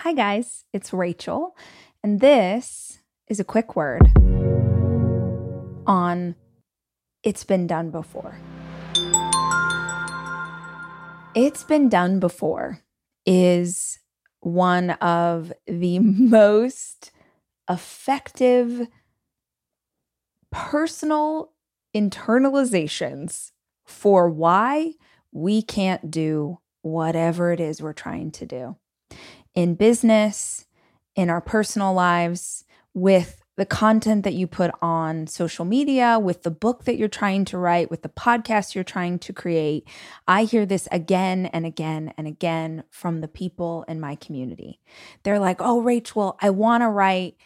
Hi, guys, it's Rachel, and this is a quick word on It's Been Done Before. It's Been Done Before is one of the most effective personal internalizations for why we can't do whatever it is we're trying to do in business, in our personal lives, with the content that you put on social media, with the book that you're trying to write, with the podcast you're trying to create. I hear this again and again and again from the people in my community. They're like, oh, Rachel, I want to write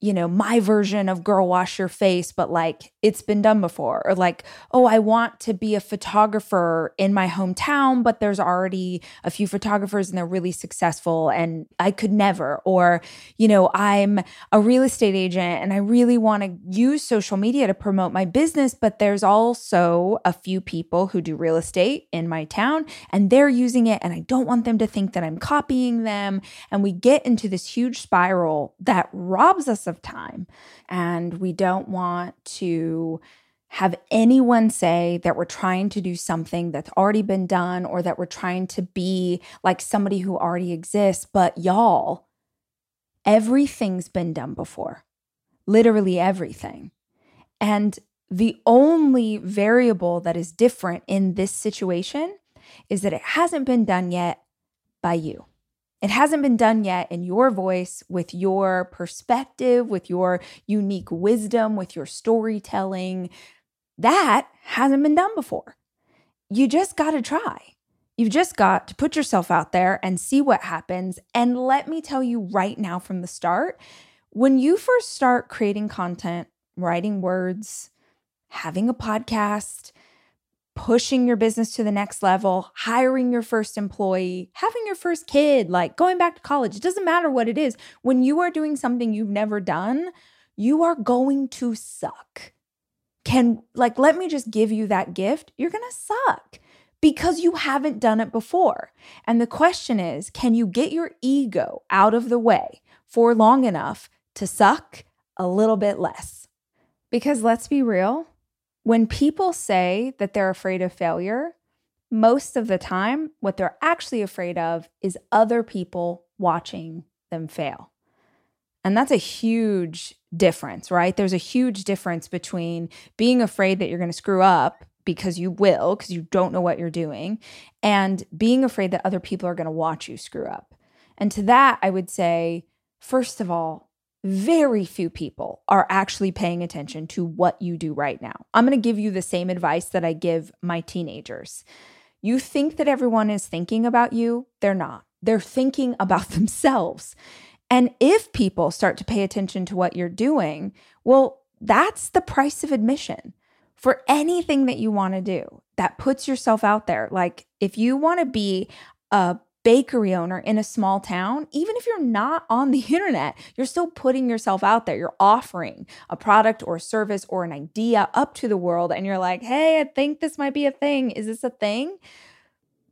you know, my version of girl wash your face, but like it's been done before. Or like, oh, I want to be a photographer in my hometown, but there's already a few photographers and they're really successful and I could never. Or, you know, I'm a real estate agent and I really want to use social media to promote my business, but there's also a few people who do real estate in my town and they're using it and I don't want them to think that I'm copying them. And we get into this huge spiral that robs us of time. And we don't want to have anyone say that we're trying to do something that's already been done or that we're trying to be like somebody who already exists. But y'all, everything's been done before, literally everything. And the only variable that is different in this situation is that it hasn't been done yet by you. It hasn't been done yet in your voice, with your perspective, with your unique wisdom, with your storytelling. That hasn't been done before. You just got to try. You've just got to put yourself out there and see what happens. And let me tell you right now from the start when you first start creating content, writing words, having a podcast, pushing your business to the next level, hiring your first employee, having your first kid, like going back to college. It doesn't matter what it is. When you are doing something you've never done, you are going to suck. Can, like, let me just give you that gift. You're going to suck because you haven't done it before. And the question is can you get your ego out of the way for long enough to suck a little bit less? Because let's be real, when people say that they're afraid of failure, most of the time, what they're actually afraid of is other people watching them fail. And that's a huge difference, right? There's a huge difference between being afraid that you're going to screw up because you will, because you don't know what you're doing, and being afraid that other people are going to watch you screw up. And to that, I would say, first of all, very few people are actually paying attention to what you do right now. I'm going to give you the same advice that I give my teenagers. You think that everyone is thinking about you, they're not. They're thinking about themselves. And if people start to pay attention to what you're doing, well, that's the price of admission for anything that you want to do that puts yourself out there. Like if you want to be a bakery owner in a small town, even if you're not on the internet, you're still putting yourself out there. You're offering a product or a service or an idea up to the world. And you're like, hey, I think this might be a thing. Is this a thing?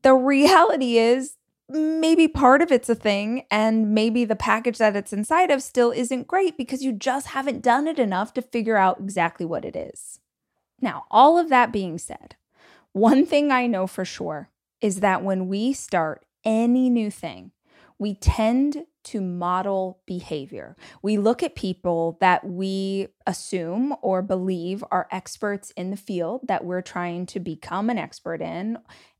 The reality is, maybe part of it's a thing, and maybe the package that it's inside of still isn't great because you just haven't done it enough to figure out exactly what it is. Now, all of that being said, one thing I know for sure is that when we start any new thing, we tend to model behavior. We look at people that we assume or believe are experts in the field that we're trying to become an expert in,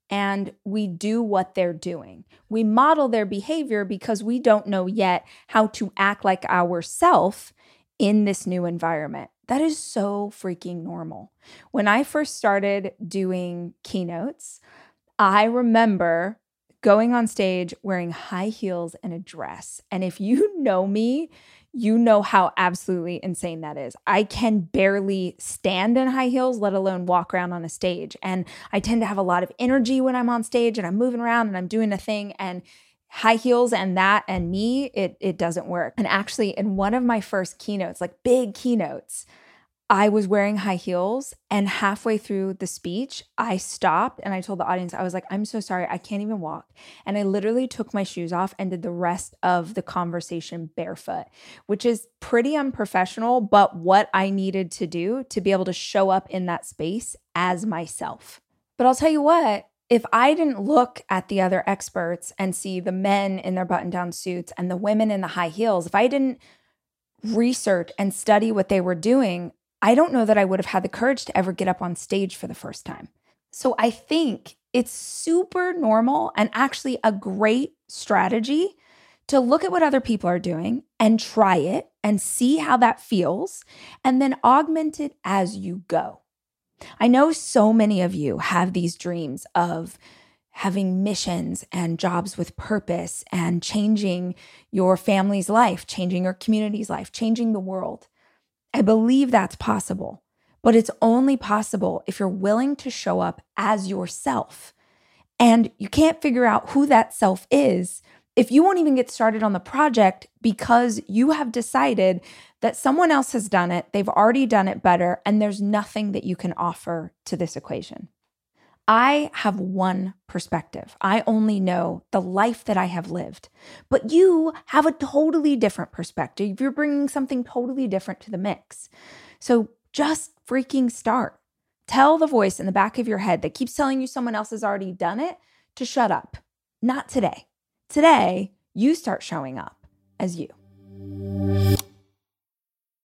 and we do what they're doing. We model their behavior because we don't know yet how to act like ourself in this new environment. That is so freaking normal. When I first started doing keynotes, I remember going on stage wearing high heels and a dress. And if you know me, you know how absolutely insane that is. I can barely stand in high heels, let alone walk around on a stage. And I tend to have a lot of energy when I'm on stage and I'm moving around and I'm doing a thing. And high heels and that and me, it, it doesn't work. And actually, in one of my first keynotes, like big keynotes, I was wearing high heels and halfway through the speech, I stopped and I told the audience, I was like, I'm so sorry, I can't even walk. And I literally took my shoes off and did the rest of the conversation barefoot, which is pretty unprofessional, but what I needed to do to be able to show up in that space as myself. But I'll tell you what, if I didn't look at the other experts and see the men in their button down suits and the women in the high heels, if I didn't research and study what they were doing, I don't know that I would have had the courage to ever get up on stage for the first time. So I think it's super normal and actually a great strategy to look at what other people are doing and try it and see how that feels, and then augment it as you go. I know so many of you have these dreams of having missions and jobs with purpose and changing your family's life, changing your community's life, changing the world. I believe that's possible, but it's only possible if you're willing to show up as yourself. And you can't figure out who that self is if you won't even get started on the project because you have decided that someone else has done it, they've already done it better, and there's nothing that you can offer to this equation. I have one perspective. I only know the life that I have lived. But you have a totally different perspective. You're bringing something totally different to the mix. So just freaking start. Tell the voice in the back of your head that keeps telling you someone else has already done it to shut up. Not today. Today, you start showing up as you.